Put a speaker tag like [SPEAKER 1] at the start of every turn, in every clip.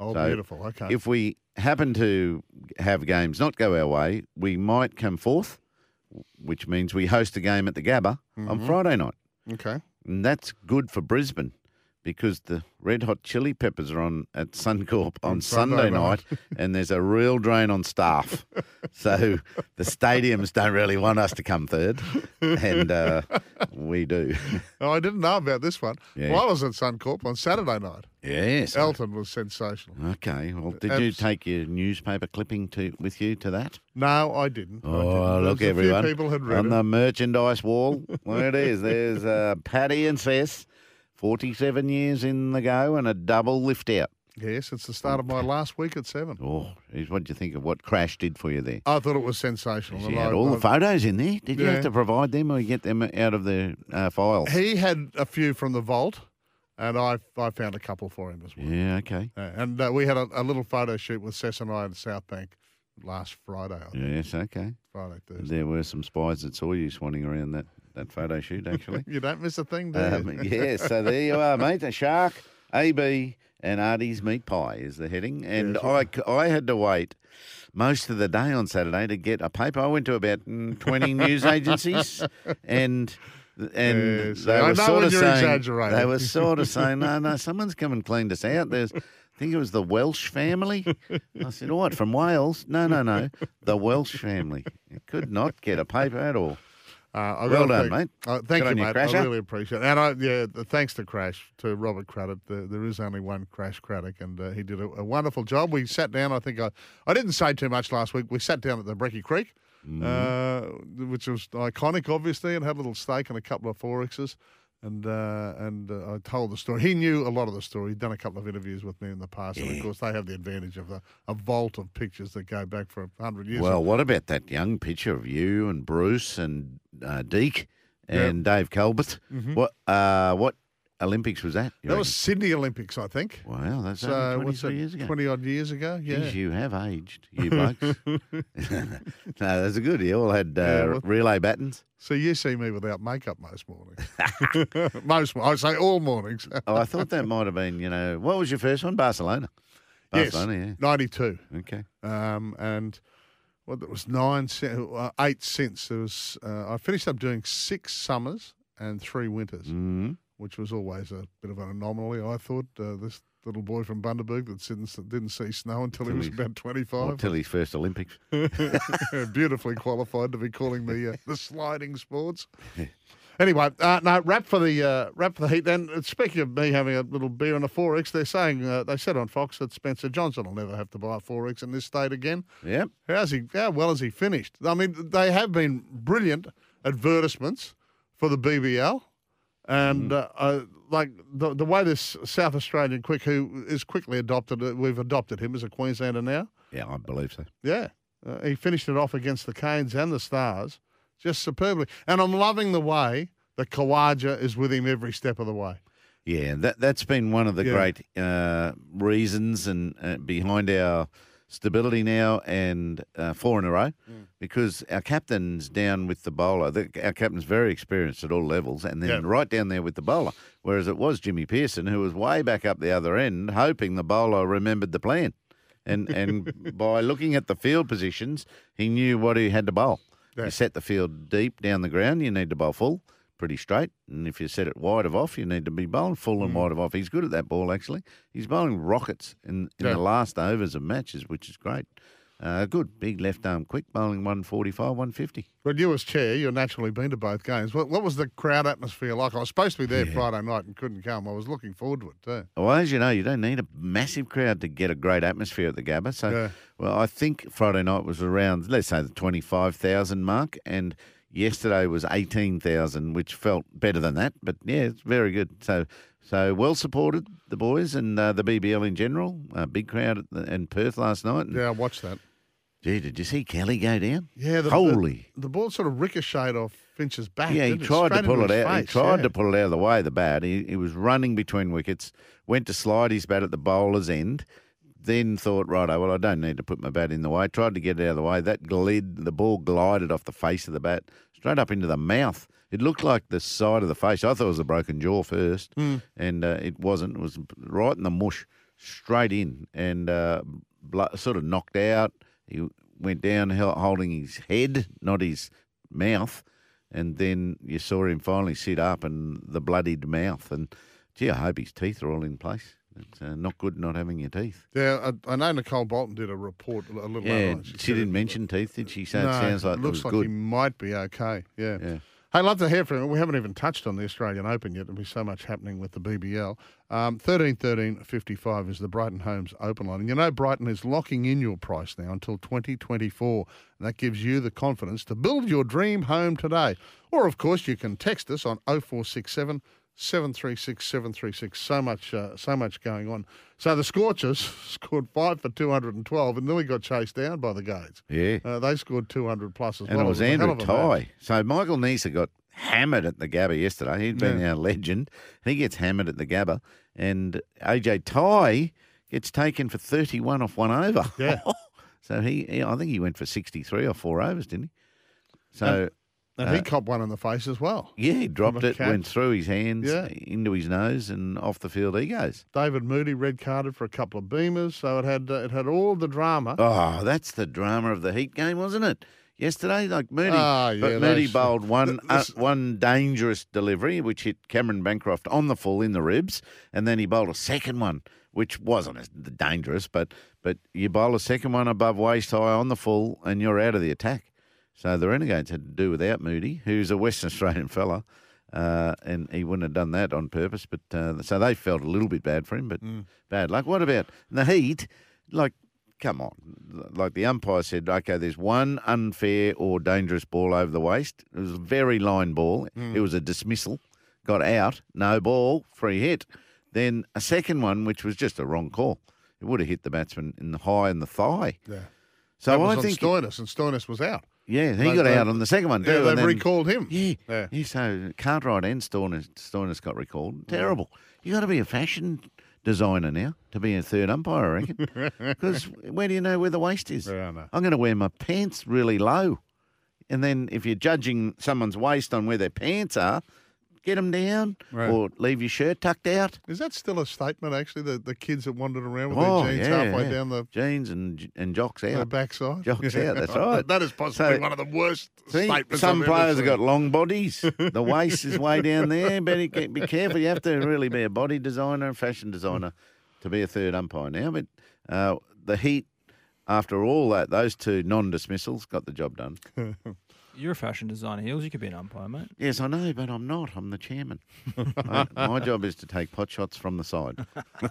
[SPEAKER 1] Oh,
[SPEAKER 2] So
[SPEAKER 1] beautiful. Okay.
[SPEAKER 2] If we happen to have games not go our way, we might come fourth, which means we host a game at the Gabba
[SPEAKER 1] Mm-hmm.
[SPEAKER 2] on Friday night.
[SPEAKER 1] okay.
[SPEAKER 2] And that's good for Brisbane because the Red Hot Chili Peppers are on at Suncorp on,
[SPEAKER 1] On
[SPEAKER 2] Sunday,
[SPEAKER 1] Sunday
[SPEAKER 2] night, and there's a real drain on staff. so the stadiums don't really want us to come third, and uh, we do.
[SPEAKER 1] Oh, I didn't know about this one.
[SPEAKER 2] Yeah.
[SPEAKER 1] Well, I was at Suncorp on Saturday night.
[SPEAKER 2] yes.
[SPEAKER 1] Elton was sensational.
[SPEAKER 2] Okay. Well, did you take your newspaper clipping to with you to that?
[SPEAKER 1] No, I didn't. I
[SPEAKER 2] Oh,
[SPEAKER 1] didn't.
[SPEAKER 2] look, everyone.
[SPEAKER 1] People had read
[SPEAKER 2] on
[SPEAKER 1] it.
[SPEAKER 2] the merchandise wall. there it is. There's uh, Paddy and Cess, 47 years in the go and a double lift out.
[SPEAKER 1] Yes, it's the start of my last week at seven.
[SPEAKER 2] Oh, what do you think of what Crash did for you there?
[SPEAKER 1] I thought it was sensational.
[SPEAKER 2] You had
[SPEAKER 1] I-
[SPEAKER 2] all the photos in there. Did you have to provide them or get them out of the uh, files?
[SPEAKER 1] He had a few from the vault, and I I found a couple for him as well.
[SPEAKER 2] Yeah, okay.
[SPEAKER 1] Uh, and uh, we had a, a little photo shoot with Sess and I in South Bank last Friday. I think.
[SPEAKER 2] Yes, okay.
[SPEAKER 1] Friday, Thursday.
[SPEAKER 2] There were some spies that saw you swanning around that, that photo shoot, actually.
[SPEAKER 1] You don't miss a thing, do you?
[SPEAKER 2] Um, yeah, so there you are, mate. A shark, AB, and Artie's meat pie is the heading. And I—I had to wait most of the day on Saturday to get a paper. I went to about mm, 20 news agencies and. And
[SPEAKER 1] Yes,
[SPEAKER 2] they
[SPEAKER 1] I
[SPEAKER 2] were sort of saying they were sort of saying, no, no, someone's come and cleaned us out. There's, I think it was the Welsh family. I said, what from Wales? No, no, no, the Welsh family. You could not get a paper at all.
[SPEAKER 1] Uh, I
[SPEAKER 2] Well done, mate.
[SPEAKER 1] Uh, thank
[SPEAKER 2] Good
[SPEAKER 1] you, mate.
[SPEAKER 2] Crasher.
[SPEAKER 1] I really appreciate it. And I, yeah, the, thanks to Crash, to Robert Craddock. The, there is only one Crash Craddock, and uh, he did a, a wonderful job. We sat down. I think I, I didn't say too much last week. We sat down at the Brecky Creek, uh, which was iconic, obviously, and had a little steak and a couple of forexes. And uh, and uh, I told the story. He knew a lot of the story. He'd done a couple of interviews with me in the past, and of course they have the advantage of the, a vault of pictures that go back for hundred years.
[SPEAKER 2] Well, what about that young picture of you and Bruce and uh, Deke and Dave Colbert? What uh, what Olympics was that?
[SPEAKER 1] that was? Sydney Olympics, I think.
[SPEAKER 2] wow. That's
[SPEAKER 1] So
[SPEAKER 2] only 23 years ago.
[SPEAKER 1] Twenty odd years ago. Yeah.
[SPEAKER 2] Jeez, you have aged, you blokes. no, that's a good. You all had uh,
[SPEAKER 1] Yeah, well-
[SPEAKER 2] relay battens.
[SPEAKER 1] So you see me without makeup most mornings. most, I say all mornings.
[SPEAKER 2] Oh, I thought that might have been. You know, what was your first one? Barcelona.
[SPEAKER 1] yes,
[SPEAKER 2] Barcelona.
[SPEAKER 1] ninety-two,
[SPEAKER 2] Okay.
[SPEAKER 1] um, and well, there was nine, uh, eight since. There was. Uh, I finished up doing six summers and three winters,
[SPEAKER 2] Mm.
[SPEAKER 1] Which was always a bit of an anomaly. I thought uh, this little boy from Bundaberg that didn't didn't see snow until he was about twenty-five.
[SPEAKER 2] Until his first Olympics.
[SPEAKER 1] beautifully qualified to be calling the uh, the sliding sports. Anyway, uh, no wrap for the uh, wrap for the heat. Then uh, speaking of me having a little beer and a four X, they're saying uh, they said on Fox that Spencer Johnson will never have to buy a four X in this state again.
[SPEAKER 2] Yep.
[SPEAKER 1] How's he? How well has he finished? I mean, they have been brilliant advertisements for the BBL, and uh, uh, like the the way this South Australian quick who is quickly adopted, uh, we've adopted him as a Queenslander now.
[SPEAKER 2] Yeah, I believe so.
[SPEAKER 1] Yeah. Uh, he finished it off against the Canes and the Stars just superbly. And I'm loving the way that Khawaja is with him every step of the way.
[SPEAKER 2] Yeah, that that's been one of the
[SPEAKER 1] Yeah.
[SPEAKER 2] great uh, reasons and uh, behind our stability now and uh, four in a row,
[SPEAKER 1] Mm.
[SPEAKER 2] because our captain's down with the bowler. The, our captain's very experienced at all levels, and then
[SPEAKER 1] Yeah.
[SPEAKER 2] right down there with the bowler. Whereas it was Jimmy Peirson who was way back up the other end, hoping the bowler remembered the plan, and and by looking at the field positions, he knew what he had to bowl.
[SPEAKER 1] Yeah.
[SPEAKER 2] You set the field deep down the ground, you need to bowl full pretty straight. And if you set it wide of off, you need to be bowling full
[SPEAKER 1] Mm.
[SPEAKER 2] and wide of off. He's good at that ball, actually. He's bowling rockets in, in
[SPEAKER 1] Yeah.
[SPEAKER 2] the last overs of matches, which is great. Uh, good, big left arm quick, bowling 145, 150.
[SPEAKER 1] But you, as chair, you've naturally been to both games. What, what was the crowd atmosphere like? I was supposed to be there Friday night and couldn't come. I was looking forward to it too.
[SPEAKER 2] Well, as you know, you don't need a massive crowd to get a great atmosphere at the Gabba. So,
[SPEAKER 1] Yeah.
[SPEAKER 2] well, I think Friday night was around, let's say, the 25,000 mark. And yesterday was 18,000, which felt better than that. But yeah, it's very good. So, So well supported, the boys and uh, the BBL in general. A big crowd at the, in Perth last night. And,
[SPEAKER 1] Yeah, I watched that.
[SPEAKER 2] Gee, did you see Kelly go down?
[SPEAKER 1] Yeah, the,
[SPEAKER 2] Holy.
[SPEAKER 1] The, the ball sort of ricocheted off Finch's back.
[SPEAKER 2] Yeah, he tried to pull it out. He tried
[SPEAKER 1] yeah.
[SPEAKER 2] to pull it out of the way, the bat. He, he was running between wickets, went to slide his bat at the bowler's end, then thought, righto, well, I don't need to put my bat in the way. Tried to get it out of the way. That glid, the ball glided off the face of the bat, straight up into the mouth. It looked like the side of the face. I thought it was a broken jaw first,
[SPEAKER 1] Hmm.
[SPEAKER 2] and uh, it wasn't. It was right in the mush, straight in, and uh, blo- sort of knocked out. He went down holding his head, not his mouth, and then you saw him finally sit up and the bloodied mouth. And gee, I hope his teeth are all in place. It's uh, not good not having your teeth.
[SPEAKER 1] Yeah, I, I know Nicole Bolton did a report a little
[SPEAKER 2] Yeah, she,
[SPEAKER 1] said
[SPEAKER 2] didn't
[SPEAKER 1] it-
[SPEAKER 2] mention teeth, did she? So
[SPEAKER 1] no,
[SPEAKER 2] it sounds like it,
[SPEAKER 1] looks
[SPEAKER 2] was
[SPEAKER 1] like
[SPEAKER 2] good.
[SPEAKER 1] he might be okay. Yeah.
[SPEAKER 2] Yeah.
[SPEAKER 1] Hey, love to hear from him. We haven't even touched on the Australian Open yet. There'll be so much happening with the BBL. Um, 13 13 55 is the Brighton Homes Open line. And you know, Brighton is locking in your price now until 2024. And that gives you the confidence to build your dream home today. Or, of course, you can text us on 0467 736 736. So much, uh, so much going on. So the Scorchers scored five for 212 and nearly got chased down by the Gades.
[SPEAKER 2] Yeah.
[SPEAKER 1] Uh, they scored 200 plus as well.
[SPEAKER 2] And it was
[SPEAKER 1] a hell
[SPEAKER 2] Andrew. Tye. So Michael Neser got hammered at the Gabba yesterday. He'd been our legend. He gets hammered at the Gabba. And AJ Tye gets taken for 31 off one over.
[SPEAKER 1] Yeah.
[SPEAKER 2] so he, I think he went for 63 off four overs, didn't he? So,
[SPEAKER 1] And he copped one in the face as well.
[SPEAKER 2] yeah, he dropped it,
[SPEAKER 1] catch.
[SPEAKER 2] went through his hands,
[SPEAKER 1] Yeah.
[SPEAKER 2] into his nose, and off the field he goes.
[SPEAKER 1] David Moody red carded for a couple of beamers, so it had uh, it had all the drama.
[SPEAKER 2] Oh, that's the drama of the Heat game, wasn't it? Yesterday, like Moody,
[SPEAKER 1] Ah, yeah,
[SPEAKER 2] but Moody bowled one
[SPEAKER 1] th- this-
[SPEAKER 2] uh, one dangerous delivery, which hit Cameron Bancroft on the full in the ribs, and then he bowled a second one, which wasn't as dangerous, but but you bowl a second one above waist high on the full, and you're out of the attack. So the Renegades had to do without Moody, who's a Western Australian fella, uh, and he wouldn't have done that on purpose. But uh, so they felt a little bit bad for him, but bad luck. What about the Heat? Like, come on, like the umpire said, okay, there's one unfair or dangerous ball over the waist. It was a very line ball. It was a dismissal, got out, no ball, free hit. Then a second one, which was just a wrong call. It would have hit the batsman in the high and the thigh.
[SPEAKER 1] Yeah.
[SPEAKER 2] So I think,
[SPEAKER 1] Stoinis, and Stoinis was out.
[SPEAKER 2] Yeah, he
[SPEAKER 1] They-
[SPEAKER 2] got
[SPEAKER 1] they-
[SPEAKER 2] out on the second one too.
[SPEAKER 1] Yeah, they've
[SPEAKER 2] then-
[SPEAKER 1] recalled him.
[SPEAKER 2] yeah,
[SPEAKER 1] Yeah.
[SPEAKER 2] yeah. So Cartwright and Stoinis, Stoinis got recalled. Mm. Terrible. You got to be a fashion designer now to be a third umpire, I reckon. Because where do you know where the waist is?
[SPEAKER 1] Yeah,
[SPEAKER 2] I'm going to wear my pants really low, and then if you're judging someone's waist on where their pants are, get them down
[SPEAKER 1] Right.
[SPEAKER 2] or leave your shirt tucked out.
[SPEAKER 1] Is that still a statement? Actually, the, the kids that wandered around with
[SPEAKER 2] Oh,
[SPEAKER 1] their jeans
[SPEAKER 2] yeah,
[SPEAKER 1] halfway
[SPEAKER 2] yeah.
[SPEAKER 1] down the,
[SPEAKER 2] jeans and and jocks
[SPEAKER 1] the
[SPEAKER 2] out.
[SPEAKER 1] backside.
[SPEAKER 2] Jocks out, that's right.
[SPEAKER 1] that is possibly
[SPEAKER 2] So-
[SPEAKER 1] one of the worst
[SPEAKER 2] See,
[SPEAKER 1] statements.
[SPEAKER 2] some
[SPEAKER 1] I've
[SPEAKER 2] players have got long bodies. The waist is way down there. Better get- be careful. You have to really be a body designer and fashion designer to be a third umpire now. But uh, the Heat, after all that, those two non-dismissals got the job done.
[SPEAKER 3] You're a fashion designer, Hills. You could be an umpire, mate.
[SPEAKER 2] Yes, I know, but I'm not. I'm the chairman. I- my job is to take pot shots from the side.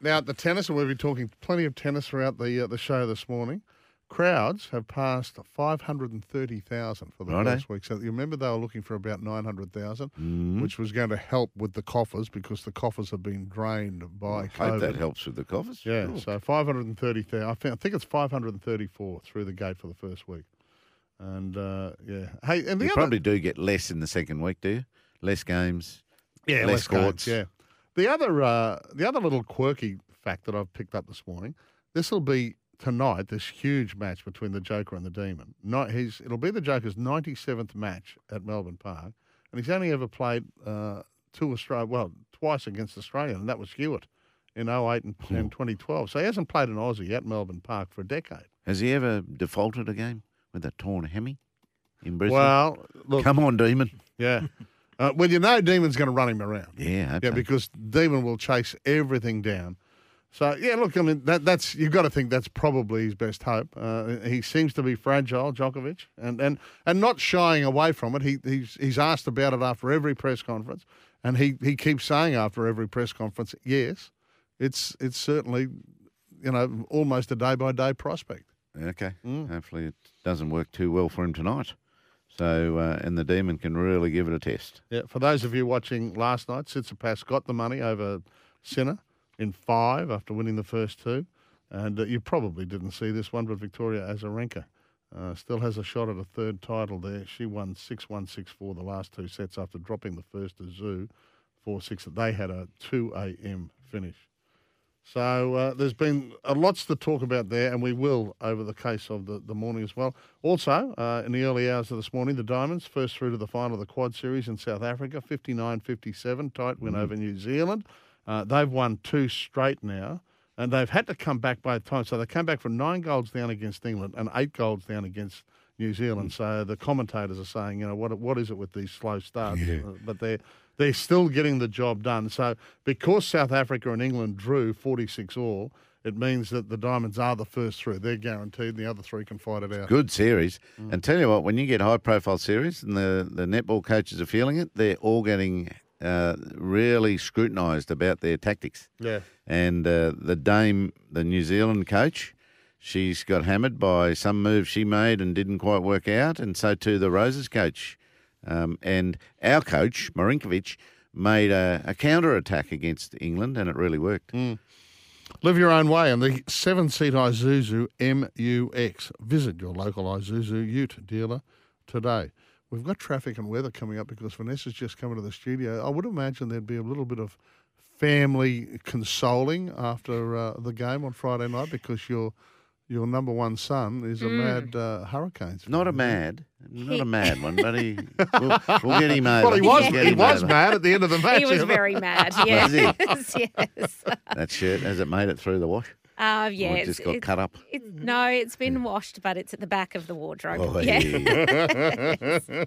[SPEAKER 1] Now, the tennis, and we've been talking plenty of tennis throughout the uh, the show this morning. Crowds have passed 530,000 for the
[SPEAKER 2] Righto.
[SPEAKER 1] first week. So you remember they were looking for about 900,000,
[SPEAKER 2] Mm-hmm.
[SPEAKER 1] which was going to help with the coffers because the coffers have been drained by
[SPEAKER 2] I
[SPEAKER 1] COVID.
[SPEAKER 2] hope that helps with the coffers.
[SPEAKER 1] Yeah,
[SPEAKER 2] Sure.
[SPEAKER 1] so 530,000. I think it's 534 through the gate for the first week. And uh, yeah. Hey, and the
[SPEAKER 2] You
[SPEAKER 1] other,
[SPEAKER 2] probably do get less in the second week, do you? Less games.
[SPEAKER 1] yeah,
[SPEAKER 2] less
[SPEAKER 1] games,
[SPEAKER 2] courts.
[SPEAKER 1] Yeah. The other uh, the other little quirky fact that I've picked up this morning, this will be tonight, this huge match between the Joker and the Demon. Not his it'll be the Joker's ninety seventh match at Melbourne Park. And he's only ever played uh, two Australia well, twice against Australia, and that was Hewitt in 08 and, and 2012. So he hasn't played an Aussie at Melbourne Park for a decade.
[SPEAKER 2] Has he ever defaulted a game with a torn hemi in Brisbane?
[SPEAKER 1] Well, look,
[SPEAKER 2] Come on, Demon.
[SPEAKER 1] yeah. Uh, well, you know Demon's going to run him around.
[SPEAKER 2] Yeah, hope
[SPEAKER 1] Yeah, because Demon will chase everything down. So yeah, look, I mean that that's you've got to think that's probably his best hope. Uh, he seems to be fragile, Djokovic, and and and not shying away from it. He he's he's asked about it after every press conference, and he he keeps saying after every press conference, yes, it's it's certainly, you know, almost a day by day prospect.
[SPEAKER 2] Okay.
[SPEAKER 1] Mm.
[SPEAKER 2] Hopefully it doesn't work too well for him tonight. So, uh, and the Demon can really give it a test.
[SPEAKER 1] Yeah, for those of you watching last night, Tsitsipas got the money over Sinner in five after winning the first two. And uh, you probably didn't see this one, but Victoria Azarenka uh, still has a shot at a third title there. She won 6 1 6 4 the last two sets after dropping the first to Zhu 4 6. They had a 2 a.m. finish. So uh, there's been uh, lots to talk about there, and we will over the case of the, the morning as well. Also, uh, in the early hours of this morning, the Diamonds first through to the final of the Quad Series in South Africa, 59-57, tight win over New Zealand. Uh, they've won two straight now, and they've had to come back by time. So they came back from nine goals down against England and eight goals down against New Zealand. So the commentators are saying, you know, what what is it with these slow starts? Uh, but they're they're still getting the job done. So because South Africa and England drew 46 all, it means that the Diamonds are the first through. They're guaranteed. The other three can fight it out.
[SPEAKER 2] Good series. And tell you what, when you get high profile series and the, the netball coaches are feeling it, they're all getting uh, really scrutinised about their tactics.
[SPEAKER 1] Yeah.
[SPEAKER 2] And uh, the Dame, the New Zealand coach, she's got hammered by some move she made and didn't quite work out, and so too the Roses coach. Um, and our coach, Marinkovich, made a, a counter attack against England, and it really worked.
[SPEAKER 1] Live your own way on the seven seat Isuzu MUX. Visit your local Isuzu Ute dealer today. We've got traffic and weather coming up because Vanessa's just come into the studio. I would imagine there'd be a little bit of family consoling after uh, the game on Friday night because your your number one son is a mad uh, Hurricanes.
[SPEAKER 2] Not a mad, not a mad one, but he, we'll, we'll get him over.
[SPEAKER 1] Well, he was
[SPEAKER 2] Get
[SPEAKER 1] he was
[SPEAKER 2] over.
[SPEAKER 1] mad at the end of the match.
[SPEAKER 4] He was very mad.
[SPEAKER 2] Was
[SPEAKER 4] Yes, yes.
[SPEAKER 2] That shirt has it made it through the wash?
[SPEAKER 4] Uh,
[SPEAKER 2] Or
[SPEAKER 4] yeah,
[SPEAKER 2] it just got
[SPEAKER 4] it's,
[SPEAKER 2] cut up.
[SPEAKER 4] it's no, it's been washed, but it's at the back of the wardrobe.
[SPEAKER 2] Oh,
[SPEAKER 4] yeah.
[SPEAKER 2] hey.